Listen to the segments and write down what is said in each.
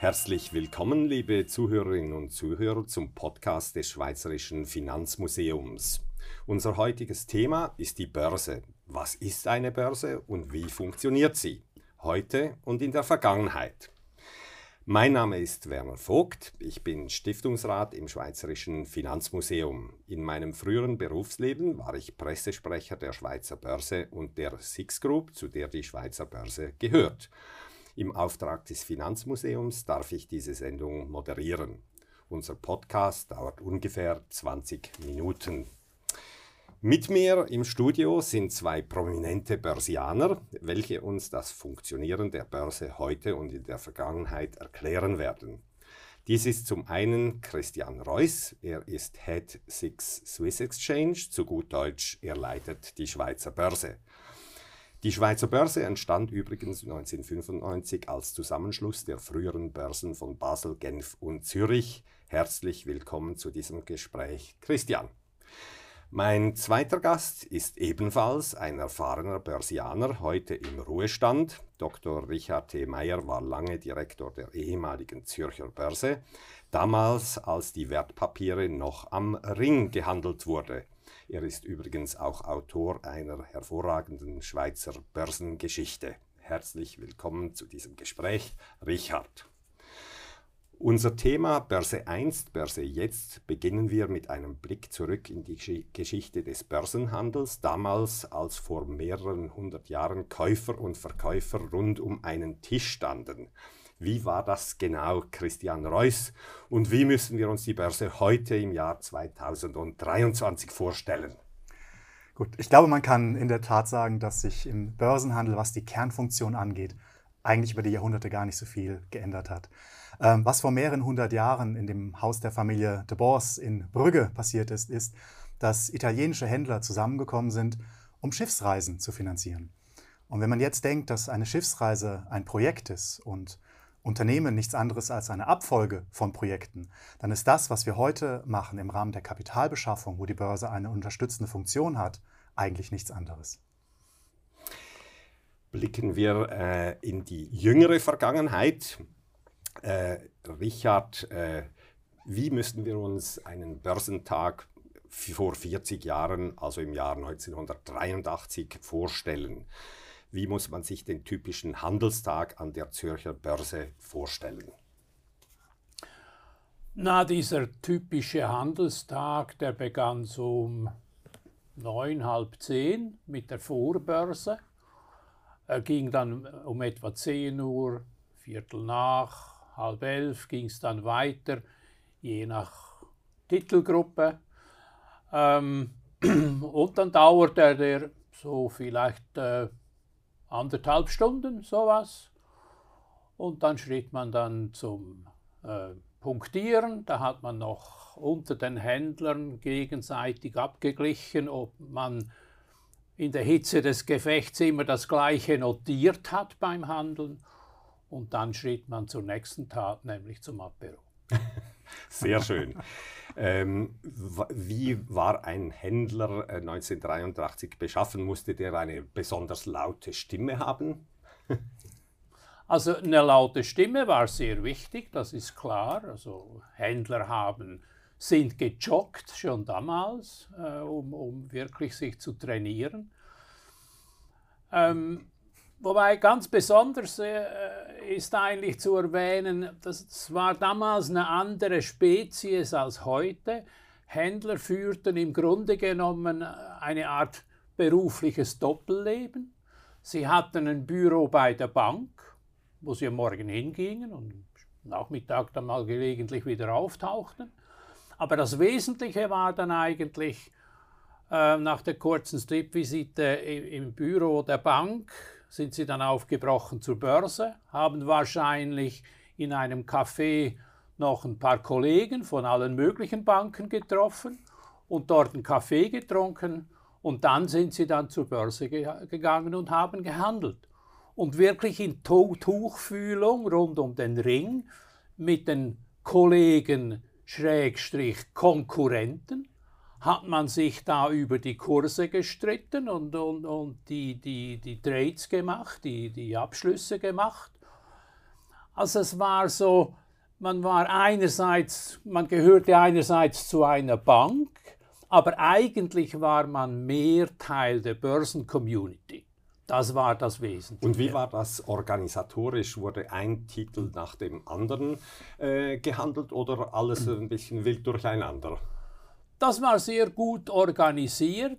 Herzlich willkommen, liebe Zuhörerinnen und Zuhörer, zum Podcast des Schweizerischen Finanzmuseums. Unser heutiges Thema ist die Börse. Was ist eine Börse und wie funktioniert sie? Heute und in der Vergangenheit. Mein Name ist Werner Vogt, ich bin Stiftungsrat im Schweizerischen Finanzmuseum. In meinem früheren Berufsleben war ich Pressesprecher der Schweizer Börse und der Six Group, zu der die Schweizer Börse gehört. Im Auftrag des Finanzmuseums darf ich diese Sendung moderieren. Unser Podcast dauert ungefähr 20 Minuten. Mit mir im Studio sind zwei prominente Börsianer, welche uns das Funktionieren der Börse heute und in der Vergangenheit erklären werden. Dies ist zum einen Christian Reuss, er ist Head Six Swiss Exchange, zu gut Deutsch, er leitet die Schweizer Börse. Die Schweizer Börse entstand übrigens 1995 als Zusammenschluss der früheren Börsen von Basel, Genf und Zürich. Herzlich willkommen zu diesem Gespräch, Christian. Mein zweiter Gast ist ebenfalls ein erfahrener Börsianer, heute im Ruhestand. Dr. Richard T. Meyer war lange Direktor der ehemaligen Zürcher Börse, damals als die Wertpapiere noch am Ring gehandelt wurde. Er ist übrigens auch Autor einer hervorragenden Schweizer Börsengeschichte. Herzlich willkommen zu diesem Gespräch, Richard. Unser Thema Börse einst, Börse jetzt beginnen wir mit einem Blick zurück in die Geschichte des Börsenhandels, damals als vor mehreren hundert Jahren Käufer und Verkäufer rund um einen Tisch standen. Wie war das genau, Christian Reuss? Und wie müssen wir uns die Börse heute im Jahr 2023 vorstellen? Gut, ich glaube, man kann in der Tat sagen, dass sich im Börsenhandel, was die Kernfunktion angeht, eigentlich über die Jahrhunderte gar nicht so viel geändert hat. Ähm, was vor mehreren hundert Jahren in dem Haus der Familie de Bors in Brügge passiert ist, ist, dass italienische Händler zusammengekommen sind, um Schiffsreisen zu finanzieren. Und wenn man jetzt denkt, dass eine Schiffsreise ein Projekt ist und Unternehmen nichts anderes als eine Abfolge von Projekten, dann ist das, was wir heute machen im Rahmen der Kapitalbeschaffung, wo die Börse eine unterstützende Funktion hat, eigentlich nichts anderes. Blicken wir äh, in die jüngere Vergangenheit. Äh, Richard, äh, wie müssten wir uns einen Börsentag vor 40 Jahren, also im Jahr 1983, vorstellen? Wie muss man sich den typischen Handelstag an der Zürcher Börse vorstellen? Na, dieser typische Handelstag, der begann so um neun, halb zehn mit der Vorbörse. Er ging dann um etwa 10 Uhr, Viertel nach, halb elf ging es dann weiter, je nach Titelgruppe. Ähm, und dann dauerte der so vielleicht äh, anderthalb Stunden, sowas. Und dann schritt man dann zum äh, Punktieren. Da hat man noch unter den Händlern gegenseitig abgeglichen, ob man in der Hitze des Gefechts immer das Gleiche notiert hat beim Handeln. Und dann schritt man zur nächsten Tat, nämlich zum Apero. Sehr schön. Ähm, wie war ein Händler 1983 äh, beschaffen? Musste der eine besonders laute Stimme haben? also eine laute Stimme war sehr wichtig, das ist klar. Also Händler haben, sind gejoggt schon damals, äh, um, um wirklich sich zu trainieren. Ähm, Wobei ganz besonders äh, ist eigentlich zu erwähnen, das war damals eine andere Spezies als heute. Händler führten im Grunde genommen eine Art berufliches Doppelleben. Sie hatten ein Büro bei der Bank, wo sie am Morgen hingingen und Nachmittag dann mal gelegentlich wieder auftauchten. Aber das Wesentliche war dann eigentlich äh, nach der kurzen Stripvisite im Büro der Bank, sind sie dann aufgebrochen zur Börse, haben wahrscheinlich in einem Café noch ein paar Kollegen von allen möglichen Banken getroffen und dort einen Kaffee getrunken und dann sind sie dann zur Börse ge gegangen und haben gehandelt. Und wirklich in Tuchfühlung rund um den Ring mit den Kollegen Schrägstrich Konkurrenten hat man sich da über die Kurse gestritten und, und, und die, die, die Trades gemacht, die, die Abschlüsse gemacht. Also es war so, man war einerseits, man gehörte einerseits zu einer Bank, aber eigentlich war man mehr Teil der Börsencommunity. Das war das Wesentliche. Und wie war das organisatorisch? Wurde ein Titel nach dem anderen äh, gehandelt oder alles ein bisschen wild durcheinander? Das war sehr gut organisiert.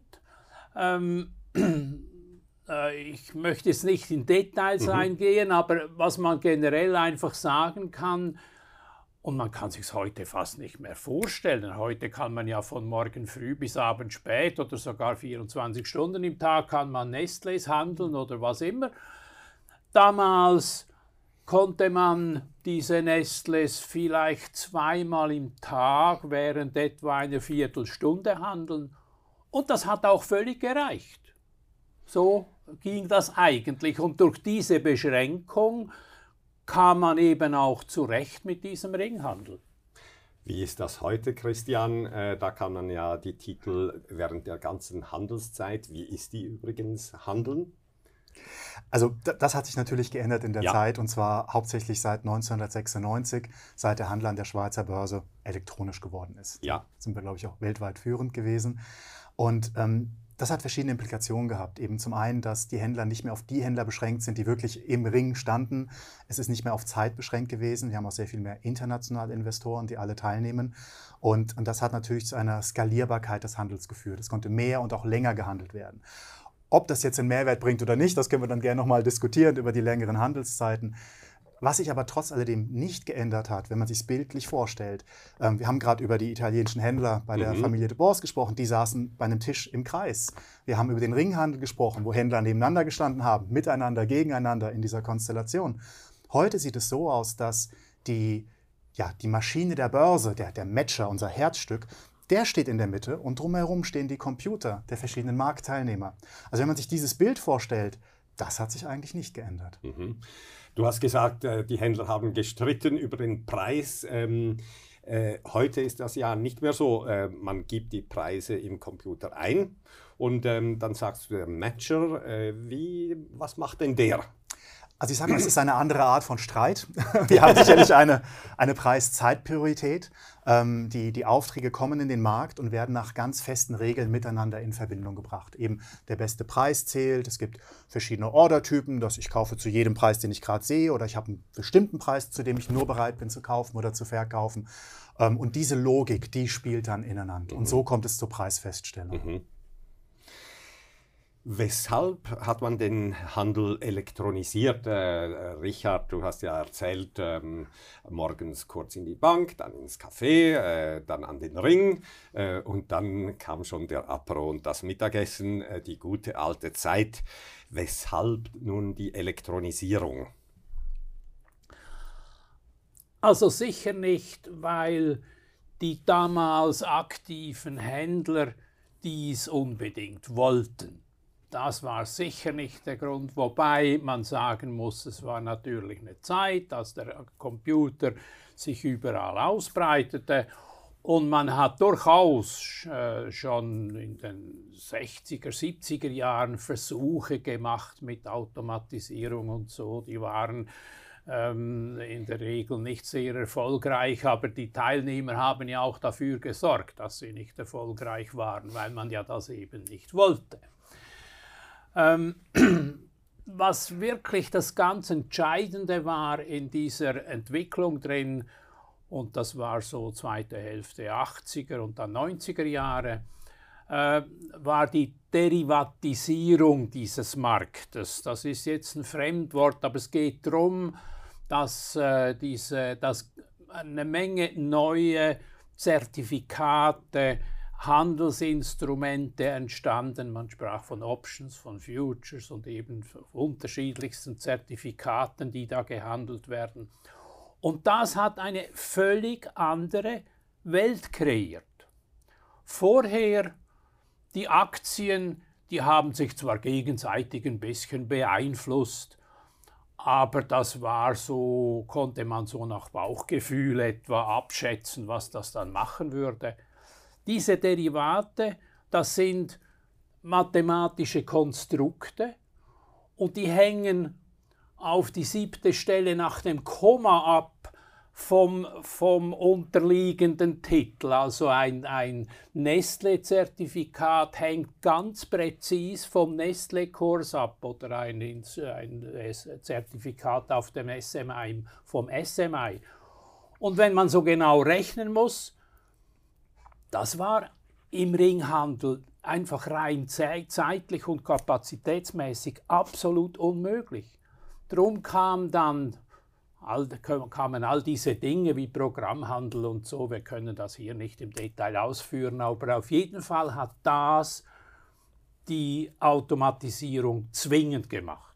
Ähm, äh, ich möchte jetzt nicht in Details mhm. eingehen, aber was man generell einfach sagen kann, und man kann sich heute fast nicht mehr vorstellen. Heute kann man ja von morgen früh bis abend spät oder sogar 24 Stunden im Tag kann man Nestlés handeln oder was immer. Damals konnte man diese Nestles vielleicht zweimal im Tag während etwa einer Viertelstunde handeln. Und das hat auch völlig gereicht. So ging das eigentlich. Und durch diese Beschränkung kam man eben auch zurecht mit diesem Ringhandel. Wie ist das heute, Christian? Äh, da kann man ja die Titel während der ganzen Handelszeit, wie ist die übrigens, handeln? Also das hat sich natürlich geändert in der ja. Zeit und zwar hauptsächlich seit 1996, seit der Handel an der Schweizer Börse elektronisch geworden ist. Ja. Da sind wir, glaube ich, auch weltweit führend gewesen. Und ähm, das hat verschiedene Implikationen gehabt. Eben zum einen, dass die Händler nicht mehr auf die Händler beschränkt sind, die wirklich im Ring standen. Es ist nicht mehr auf Zeit beschränkt gewesen. Wir haben auch sehr viel mehr internationale Investoren, die alle teilnehmen. Und, und das hat natürlich zu einer Skalierbarkeit des Handels geführt. Es konnte mehr und auch länger gehandelt werden. Ob das jetzt einen Mehrwert bringt oder nicht, das können wir dann gerne nochmal diskutieren über die längeren Handelszeiten. Was sich aber trotz alledem nicht geändert hat, wenn man sich es bildlich vorstellt. Ähm, wir haben gerade über die italienischen Händler bei der mhm. Familie de Bors gesprochen, die saßen bei einem Tisch im Kreis. Wir haben über den Ringhandel gesprochen, wo Händler nebeneinander gestanden haben, miteinander, gegeneinander in dieser Konstellation. Heute sieht es so aus, dass die, ja, die Maschine der Börse, der, der Matcher, unser Herzstück, der steht in der Mitte und drumherum stehen die Computer der verschiedenen Marktteilnehmer. Also wenn man sich dieses Bild vorstellt, das hat sich eigentlich nicht geändert. Mhm. Du hast gesagt, äh, die Händler haben gestritten über den Preis. Ähm, äh, heute ist das ja nicht mehr so. Äh, man gibt die Preise im Computer ein und ähm, dann sagst du der Matcher, wie, was macht denn der? Also ich sage mal, es ist eine andere Art von Streit. Wir haben sicherlich eine, eine Preis-Zeit-Priorität. Ähm, die, die Aufträge kommen in den Markt und werden nach ganz festen Regeln miteinander in Verbindung gebracht. Eben der beste Preis zählt. Es gibt verschiedene Ordertypen, dass ich kaufe zu jedem Preis, den ich gerade sehe, oder ich habe einen bestimmten Preis, zu dem ich nur bereit bin zu kaufen oder zu verkaufen. Ähm, und diese Logik, die spielt dann ineinander. Und so kommt es zur Preisfeststellung. Mhm. Weshalb hat man den Handel elektronisiert? Äh, Richard, du hast ja erzählt, ähm, morgens kurz in die Bank, dann ins Café, äh, dann an den Ring äh, und dann kam schon der Apro und das Mittagessen, äh, die gute alte Zeit. Weshalb nun die Elektronisierung? Also sicher nicht, weil die damals aktiven Händler dies unbedingt wollten. Das war sicher nicht der Grund, wobei man sagen muss, es war natürlich eine Zeit, dass der Computer sich überall ausbreitete und man hat durchaus äh, schon in den 60er, 70er Jahren Versuche gemacht mit Automatisierung und so. Die waren ähm, in der Regel nicht sehr erfolgreich, aber die Teilnehmer haben ja auch dafür gesorgt, dass sie nicht erfolgreich waren, weil man ja das eben nicht wollte. Ähm, was wirklich das ganz Entscheidende war in dieser Entwicklung drin, und das war so zweite Hälfte 80er und dann 90er Jahre, äh, war die Derivatisierung dieses Marktes. Das ist jetzt ein Fremdwort, aber es geht darum, dass, äh, diese, dass eine Menge neue Zertifikate Handelsinstrumente entstanden. Man sprach von Options, von Futures und eben unterschiedlichsten Zertifikaten, die da gehandelt werden. Und das hat eine völlig andere Welt kreiert. Vorher die Aktien, die haben sich zwar gegenseitig ein bisschen beeinflusst, aber das war so, konnte man so nach Bauchgefühl etwa abschätzen, was das dann machen würde. Diese Derivate, das sind mathematische Konstrukte und die hängen auf die siebte Stelle nach dem Komma ab vom, vom unterliegenden Titel. Also ein, ein Nestle-Zertifikat hängt ganz präzis vom Nestle-Kurs ab oder ein, ein Zertifikat auf dem SMI, vom SMI. Und wenn man so genau rechnen muss, das war im Ringhandel einfach rein zeitlich und kapazitätsmäßig absolut unmöglich. Drum kam dann all, kamen all diese Dinge wie Programmhandel und so. Wir können das hier nicht im Detail ausführen, aber auf jeden Fall hat das die Automatisierung zwingend gemacht.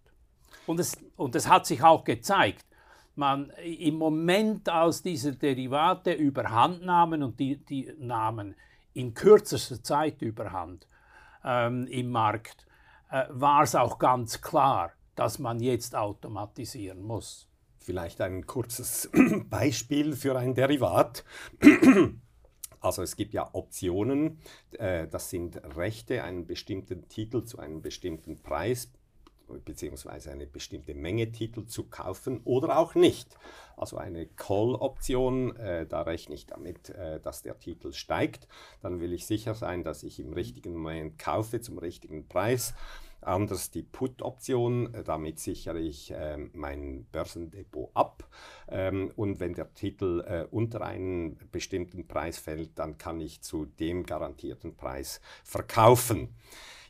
Und es, und es hat sich auch gezeigt, man im Moment, als diese Derivate überhand nahmen und die, die nahmen in kürzester Zeit überhand ähm, im Markt, äh, war es auch ganz klar, dass man jetzt automatisieren muss. Vielleicht ein kurzes Beispiel für ein Derivat. Also es gibt ja Optionen, äh, das sind Rechte, einen bestimmten Titel zu einem bestimmten Preis beziehungsweise eine bestimmte Menge Titel zu kaufen oder auch nicht. Also eine Call-Option, äh, da rechne ich damit, äh, dass der Titel steigt. Dann will ich sicher sein, dass ich im richtigen Moment kaufe zum richtigen Preis. Anders die Put-Option, äh, damit sichere ich äh, mein Börsendepot ab. Ähm, und wenn der Titel äh, unter einen bestimmten Preis fällt, dann kann ich zu dem garantierten Preis verkaufen.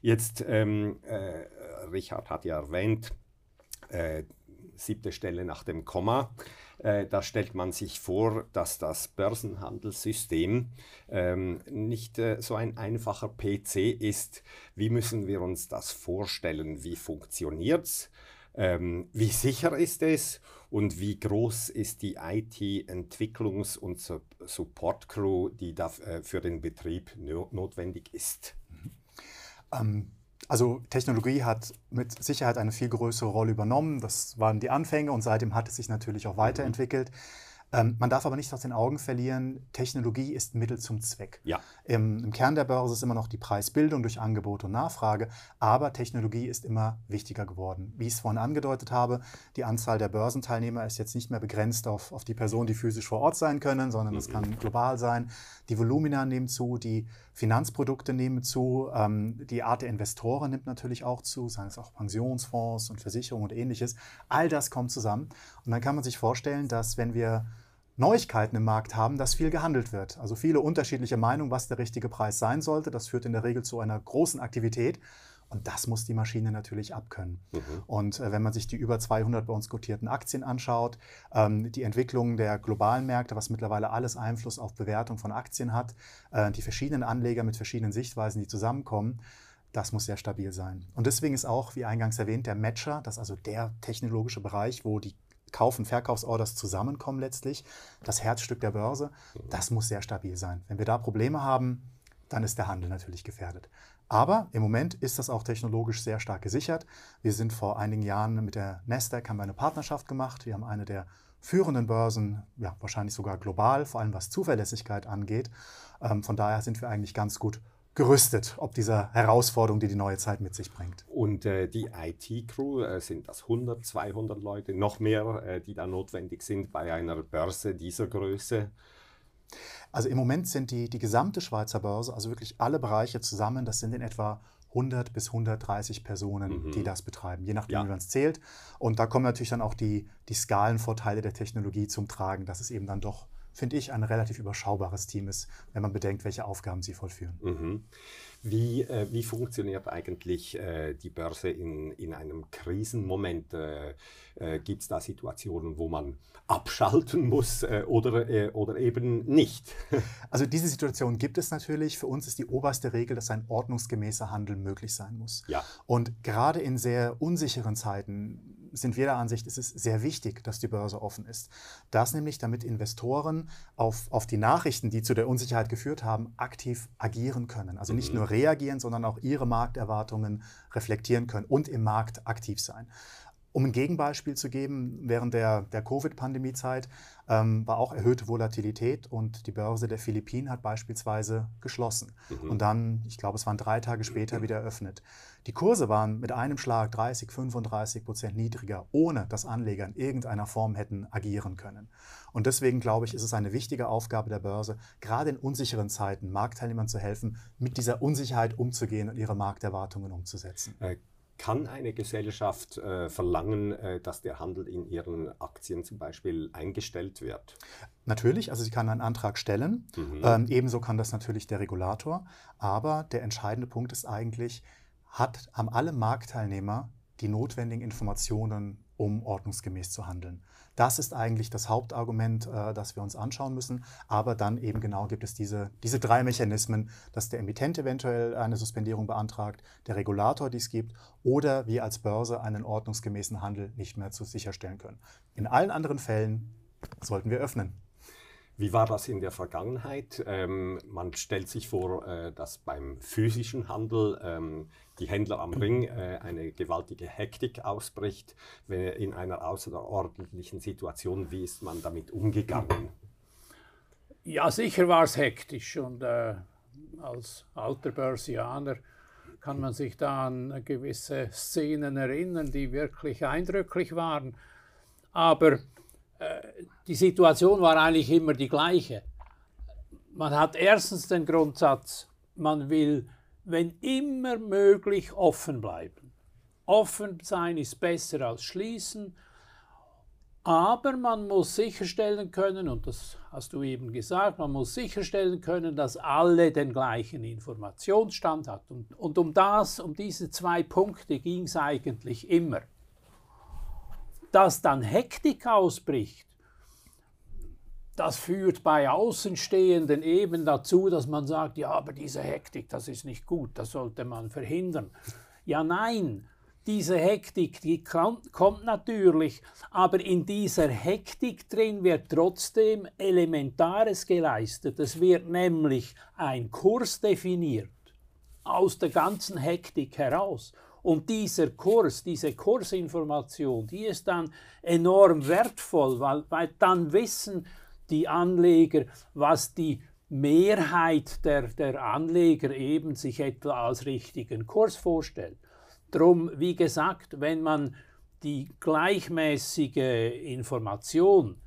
Jetzt, ähm, äh, Richard hat ja erwähnt, äh, siebte Stelle nach dem Komma. Äh, da stellt man sich vor, dass das Börsenhandelssystem ähm, nicht äh, so ein einfacher PC ist. Wie müssen wir uns das vorstellen? Wie funktioniert es? Ähm, wie sicher ist es und wie groß ist die IT-Entwicklungs- und Support-Crew, die da äh, für den Betrieb no notwendig ist? Ähm, also Technologie hat mit Sicherheit eine viel größere Rolle übernommen. Das waren die Anfänge und seitdem hat es sich natürlich auch weiterentwickelt. Mhm. Ähm, man darf aber nicht aus den Augen verlieren, Technologie ist Mittel zum Zweck. Ja. Im, Im, Kern der Börse ist immer noch die Preisbildung durch Angebot und Nachfrage, aber Technologie ist immer wichtiger geworden. Wie ich es vorhin angedeutet habe, die Anzahl der Börsenteilnehmer ist jetzt nicht mehr begrenzt auf, auf die Personen, die physisch vor Ort sein können, sondern es mhm. kann global sein. Die Volumina nehmen zu, die Finanzprodukte nehmen zu, ähm, die Art der Investoren nimmt natürlich auch zu, seien es auch Pensionsfonds und Versicherungen und ähnliches. All das kommt zusammen. Und dann kann man sich vorstellen, dass wenn wir Neuigkeiten im Markt haben, dass viel gehandelt wird. Also viele unterschiedliche Meinungen, was der richtige Preis sein sollte. Das führt in der Regel zu einer großen Aktivität. Und das muss die Maschine natürlich abkönnen. Mhm. Und äh, wenn man sich die über 200 bei uns kotierten Aktien anschaut, ähm, die Entwicklung der globalen Märkte, was mittlerweile alles Einfluss auf Bewertung von Aktien hat, äh, die verschiedenen Anleger mit verschiedenen Sichtweisen, die zusammenkommen, das muss sehr stabil sein. Und deswegen ist auch, wie eingangs erwähnt, der Matcher, das ist also der technologische Bereich, wo die Kauf- und Verkaufsorders zusammenkommen letztlich, das Herzstück der Börse, das muss sehr stabil sein. Wenn wir da Probleme haben, dann ist der Handel natürlich gefährdet. Aber im Moment ist das auch technologisch sehr stark gesichert. Wir sind vor einigen Jahren mit der Nasdaq haben wir eine Partnerschaft gemacht. Wir haben eine der führenden Börsen, ja, wahrscheinlich sogar global, vor allem was Zuverlässigkeit angeht. Ähm, von daher sind wir eigentlich ganz gut gerüstet, ob dieser Herausforderung, die die neue Zeit mit sich bringt. Und äh, die IT-Crew, äh, sind das 100, 200 Leute, noch mehr, äh, die da notwendig sind bei einer Börse dieser Größe? Also im Moment sind die, die gesamte Schweizer Börse, also wirklich alle Bereiche zusammen, das sind in etwa 100 bis 130 Personen, mhm. die das betreiben, je nachdem, ja. wie man es zählt. Und da kommen natürlich dann auch die, die Skalenvorteile der Technologie zum Tragen, dass es eben dann doch finde ich, ein relativ überschaubares Team ist, wenn man bedenkt, welche Aufgaben sie vollführen. Mhm. Wie, äh, wie funktioniert eigentlich äh, die Börse in, in einem Krisenmoment? Äh, äh Gibt es da Situationen, wo man abschalten muss äh, oder, äh, oder eben nicht? also diese Situation gibt es natürlich. Für uns ist die oberste Regel, dass ein ordnungsgemäßer Handel möglich sein muss. Ja. Und gerade in sehr unsicheren Zeiten sind wir der Ansicht, es ist sehr wichtig, dass die Börse offen ist. Das nämlich, damit Investoren auf, auf die Nachrichten, die zu der Unsicherheit geführt haben, aktiv agieren können. Also nicht mhm. nur reagieren, sondern auch ihre Markterwartungen reflektieren können und im Markt aktiv sein. Um ein Gegenbeispiel zu geben, während der, der Covid-Pandemie-Zeit ähm, war auch erhöhte Volatilität und die Börse der Philippinen hat beispielsweise geschlossen mhm. und dann, ich glaube, es waren drei Tage später wieder eröffnet. Die Kurse waren mit einem Schlag 30, 35 Prozent niedriger, ohne dass Anleger in irgendeiner Form hätten agieren können. Und deswegen glaube ich, ist es eine wichtige Aufgabe der Börse, gerade in unsicheren Zeiten Marktteilnehmern zu helfen, mit dieser Unsicherheit umzugehen und ihre Markterwartungen umzusetzen. Äh, kann eine Gesellschaft äh, verlangen, äh, dass der Handel in ihren Aktien zum Beispiel eingestellt wird? Natürlich, also sie kann einen Antrag stellen. Mhm. Ähm, ebenso kann das natürlich der Regulator. Aber der entscheidende Punkt ist eigentlich, hat, haben alle Marktteilnehmer die notwendigen Informationen, um ordnungsgemäß zu handeln. Das ist eigentlich das Hauptargument, äh, das wir uns anschauen müssen. Aber dann eben genau gibt es diese, diese drei Mechanismen, dass der Emittent eventuell eine Suspendierung beantragt, der Regulator dies gibt oder wir als Börse einen ordnungsgemäßen Handel nicht mehr zu sicherstellen können. In allen anderen Fällen sollten wir öffnen. Wie war das in der Vergangenheit? Ähm, man stellt sich vor, äh, dass beim physischen Handel ähm, die Händler am Ring äh, eine gewaltige Hektik ausbricht. In einer außerordentlichen Situation, wie ist man damit umgegangen? Ja, sicher war es hektisch und äh, als alter Börsianer kann man sich da an gewisse Szenen erinnern, die wirklich eindrücklich waren. Aber die Situation war eigentlich immer die gleiche. Man hat erstens den Grundsatz, man will, wenn immer möglich, offen bleiben. Offen sein ist besser als schließen, aber man muss sicherstellen können, und das hast du eben gesagt, man muss sicherstellen können, dass alle den gleichen Informationsstand hat. Und, und um das, um diese zwei Punkte ging es eigentlich immer dass dann Hektik ausbricht, das führt bei Außenstehenden eben dazu, dass man sagt, ja, aber diese Hektik, das ist nicht gut, das sollte man verhindern. Ja, nein, diese Hektik, die kommt natürlich, aber in dieser Hektik drin wird trotzdem Elementares geleistet. Es wird nämlich ein Kurs definiert aus der ganzen Hektik heraus. Und dieser Kurs, diese Kursinformation, die ist dann enorm wertvoll, weil, weil dann wissen die Anleger, was die Mehrheit der, der Anleger eben sich etwa als richtigen Kurs vorstellt. Drum, wie gesagt, wenn man die gleichmäßige Information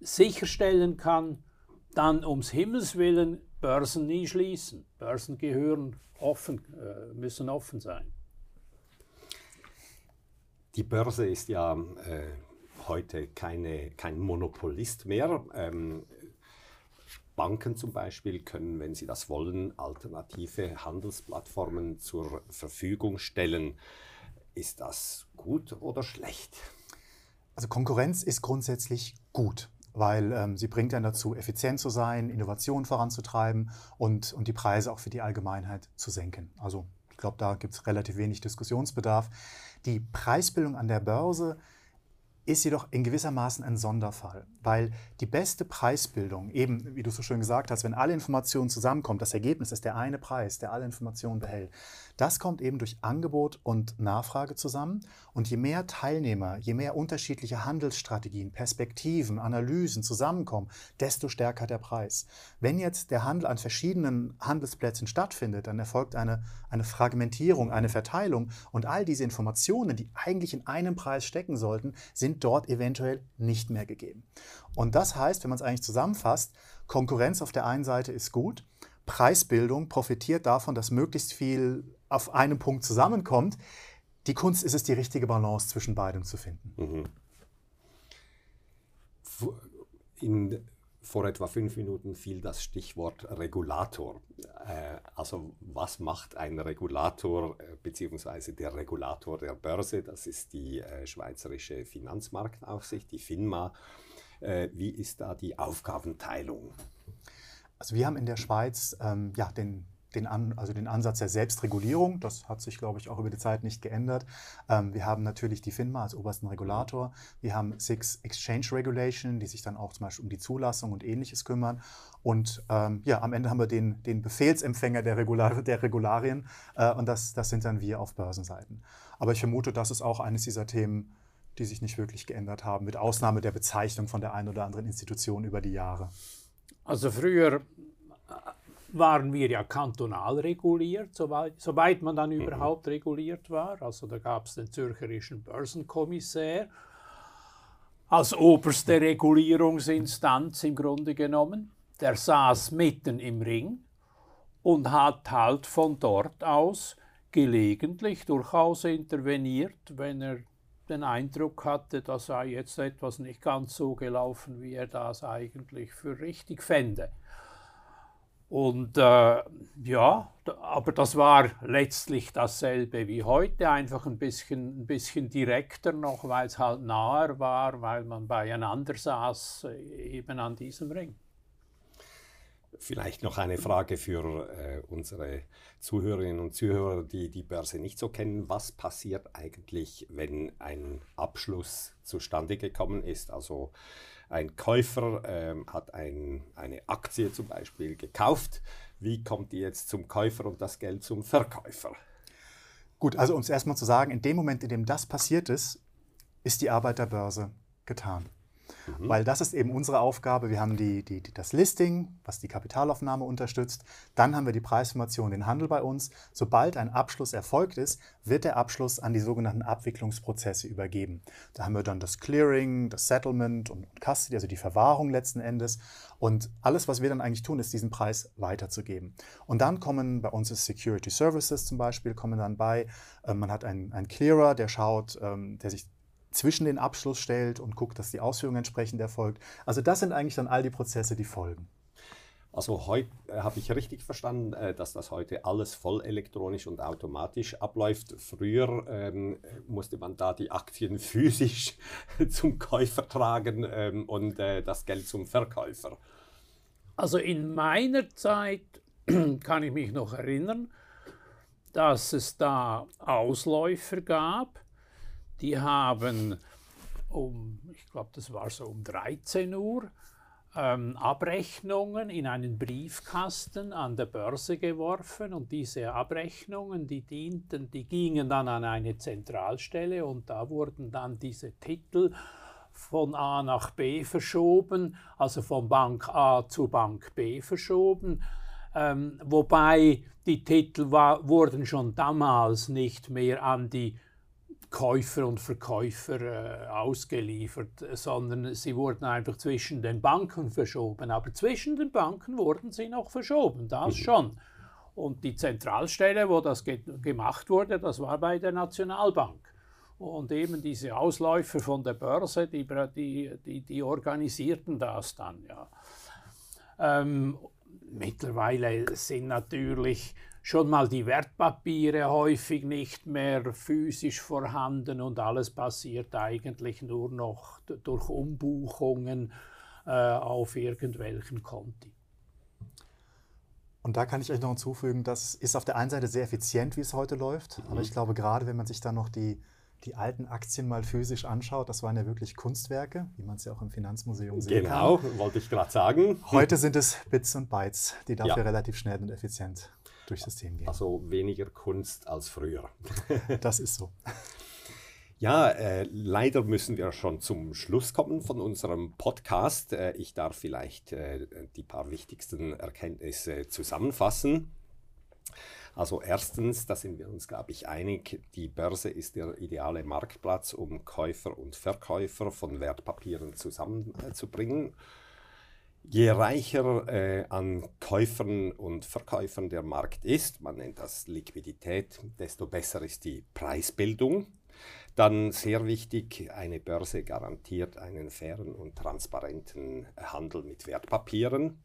sicherstellen kann, dann ums Himmels willen Börsen nie schließen. Börsen gehören offen, äh, müssen offen sein. Die Börse ist ja äh, heute keine, kein Monopolist mehr. Ähm, Banken zum Beispiel können, wenn sie das wollen, alternative Handelsplattformen zur Verfügung stellen. Ist das gut oder schlecht? Also Konkurrenz ist grundsätzlich gut, weil ähm, sie bringt dann dazu, effizient zu sein, Innovation voranzutreiben und, und die Preise auch für die Allgemeinheit zu senken. Also ich glaube, da gibt es relativ wenig Diskussionsbedarf. Die Preisbildung an der Börse ist jedoch in gewisser Maßen ein Sonderfall, weil die beste Preisbildung, eben wie du so schön gesagt hast, wenn alle Informationen zusammenkommen, das Ergebnis ist der eine Preis, der alle Informationen behält, das kommt eben durch Angebot und Nachfrage zusammen. Und je mehr Teilnehmer, je mehr unterschiedliche Handelsstrategien, Perspektiven, Analysen zusammenkommen, desto stärker der Preis. Wenn jetzt der Handel an verschiedenen Handelsplätzen stattfindet, dann erfolgt eine, eine Fragmentierung, eine Verteilung und all diese Informationen, die eigentlich in einem Preis stecken sollten, sind dort eventuell nicht mehr gegeben. Und das heißt, wenn man es eigentlich zusammenfasst, Konkurrenz auf der einen Seite ist gut, Preisbildung profitiert davon, dass möglichst viel auf einem Punkt zusammenkommt. Die Kunst ist es, die richtige Balance zwischen beidem zu finden. Mhm. In, vor etwa fünf Minuten fiel das Stichwort Regulator. Äh, also was macht ein Regulator äh, beziehungsweise der Regulator der Börse? Das ist die äh, Schweizerische Finanzmarktaufsicht, die FINMA. Wie ist da die Aufgabenteilung? Also wir haben in der Schweiz ähm, ja, den, den, An, also den Ansatz der Selbstregulierung. Das hat sich, glaube ich, auch über die Zeit nicht geändert. Ähm, wir haben natürlich die FINMA als obersten Regulator. Wir haben Six Exchange Regulation, die sich dann auch zum Beispiel um die Zulassung und Ähnliches kümmern. Und ähm, ja, am Ende haben wir den, den Befehlsempfänger der, Regular, der Regularien äh, und das, das sind dann wir auf Börsenseiten. Aber ich vermute, das ist auch eines dieser Themen, die sich nicht wirklich geändert haben, mit Ausnahme der Bezeichnung von der einen oder anderen Institution über die Jahre. Also früher waren wir ja kantonal reguliert, soweit, soweit man dann mhm. überhaupt reguliert war. Also da gab es den Zürcherischen Börsenkommissär als oberste Regulierungsinstanz im Grunde genommen. Der saß mitten im Ring und hat halt von dort aus gelegentlich durchaus interveniert, wenn er den Eindruck hatte, da sei jetzt etwas nicht ganz so gelaufen, wie er das eigentlich für richtig fände. Und äh, ja, aber das war letztlich dasselbe wie heute, einfach ein bisschen, ein bisschen direkter noch, weil es halt nahe war, weil man beieinander saß, äh, eben an diesem Ring. Vielleicht noch eine Frage für äh, unsere Zuhörerinnen und Zuhörer, die die Börse nicht so kennen. Was passiert eigentlich, wenn ein Abschluss zustande gekommen ist? Also ein Käufer ähm, hat ein, eine Aktie zum Beispiel gekauft. Wie kommt die jetzt zum Käufer und das Geld zum Verkäufer? Gut, also um es erstmal zu sagen, in dem Moment, in dem das passiert ist, ist die Arbeit der Börse getan. Mhm. Weil das ist eben unsere Aufgabe. Wir haben die, die, die, das Listing, was die Kapitalaufnahme unterstützt. Dann haben wir die Preisformation, den Handel bei uns. Sobald ein Abschluss erfolgt ist, wird der Abschluss an die sogenannten Abwicklungsprozesse übergeben. Da haben wir dann das Clearing, das Settlement und Custody, also die Verwahrung letzten Endes. Und alles, was wir dann eigentlich tun, ist diesen Preis weiterzugeben. Und dann kommen bei uns Security Services zum Beispiel, kommen dann bei. Äh, man hat einen, einen Clearer, der schaut, ähm, der sich zwischen den Abschluss stellt und guckt, dass die Ausführung entsprechend erfolgt. Also das sind eigentlich dann all die Prozesse, die folgen. Also heute äh, habe ich richtig verstanden, äh, dass das heute alles voll elektronisch und automatisch abläuft. Früher ähm, musste man da die Aktien physisch zum Käufer tragen ähm, und äh, das Geld zum Verkäufer. Also in meiner Zeit kann ich mich noch erinnern, dass es da Ausläufer gab, die haben um, ich glaube, das war so um 13 Uhr, ähm, Abrechnungen in einen Briefkasten an der Börse geworfen und diese Abrechnungen, die dienten, die gingen dann an eine Zentralstelle und da wurden dann diese Titel von A nach B verschoben, also von Bank A zu Bank B verschoben. Ähm, wobei die Titel war, wurden schon damals nicht mehr an die Käufer und Verkäufer äh, ausgeliefert, sondern sie wurden einfach zwischen den Banken verschoben. Aber zwischen den Banken wurden sie noch verschoben, das mhm. schon. Und die Zentralstelle, wo das ge gemacht wurde, das war bei der Nationalbank. Und eben diese Ausläufer von der Börse, die, die, die, die organisierten das dann. Ja. Ähm, mittlerweile sind natürlich schon mal die Wertpapiere häufig nicht mehr physisch vorhanden und alles passiert eigentlich nur noch durch Umbuchungen äh, auf irgendwelchen Konti. Und da kann ich euch noch hinzufügen, das ist auf der einen Seite sehr effizient, wie es heute läuft, mhm. aber ich glaube, gerade wenn man sich dann noch die, die alten Aktien mal physisch anschaut, das waren ja wirklich Kunstwerke, wie man es ja auch im Finanzmuseum sehen genau, kann. Genau, wollte ich gerade sagen. Heute sind es Bits und Bytes, die dafür ja. relativ schnell und effizient durchs System gehen. Also weniger Kunst als früher. das ist so. Ja, äh, leider müssen wir schon zum Schluss kommen von unserem Podcast. Äh, ich darf vielleicht äh, die paar wichtigsten Erkenntnisse zusammenfassen. Also erstens, da sind wir uns, glaube ich, einig, die Börse ist der ideale Marktplatz, um Käufer und Verkäufer von Wertpapieren zusammenzubringen. Je reicher äh, an Käufern und Verkäufern der Markt ist, man nennt das Liquidität, desto besser ist die Preisbildung. Dann sehr wichtig, eine Börse garantiert einen fairen und transparenten Handel mit Wertpapieren.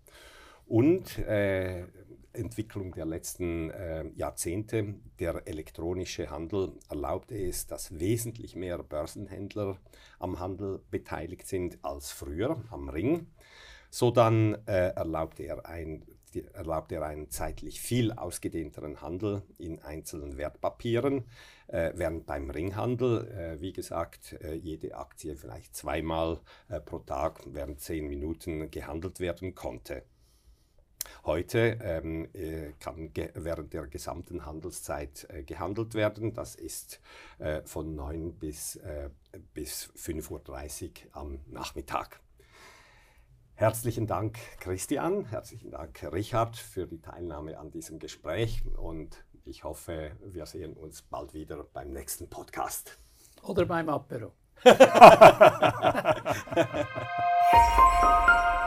Und äh, Entwicklung der letzten äh, Jahrzehnte, der elektronische Handel erlaubte es, dass wesentlich mehr Börsenhändler am Handel beteiligt sind als früher am Ring. So dann äh, erlaubt, er ein, erlaubt er einen zeitlich viel ausgedehnteren Handel in einzelnen Wertpapieren, äh, während beim Ringhandel, äh, wie gesagt, äh, jede Aktie vielleicht zweimal äh, pro Tag während zehn Minuten gehandelt werden konnte. Heute ähm, äh, kann während der gesamten Handelszeit äh, gehandelt werden. Das ist äh, von 9 bis, äh, bis 5.30 Uhr am Nachmittag. Herzlichen Dank, Christian. Herzlichen Dank, Richard, für die Teilnahme an diesem Gespräch. Und ich hoffe, wir sehen uns bald wieder beim nächsten Podcast. Oder beim Apero.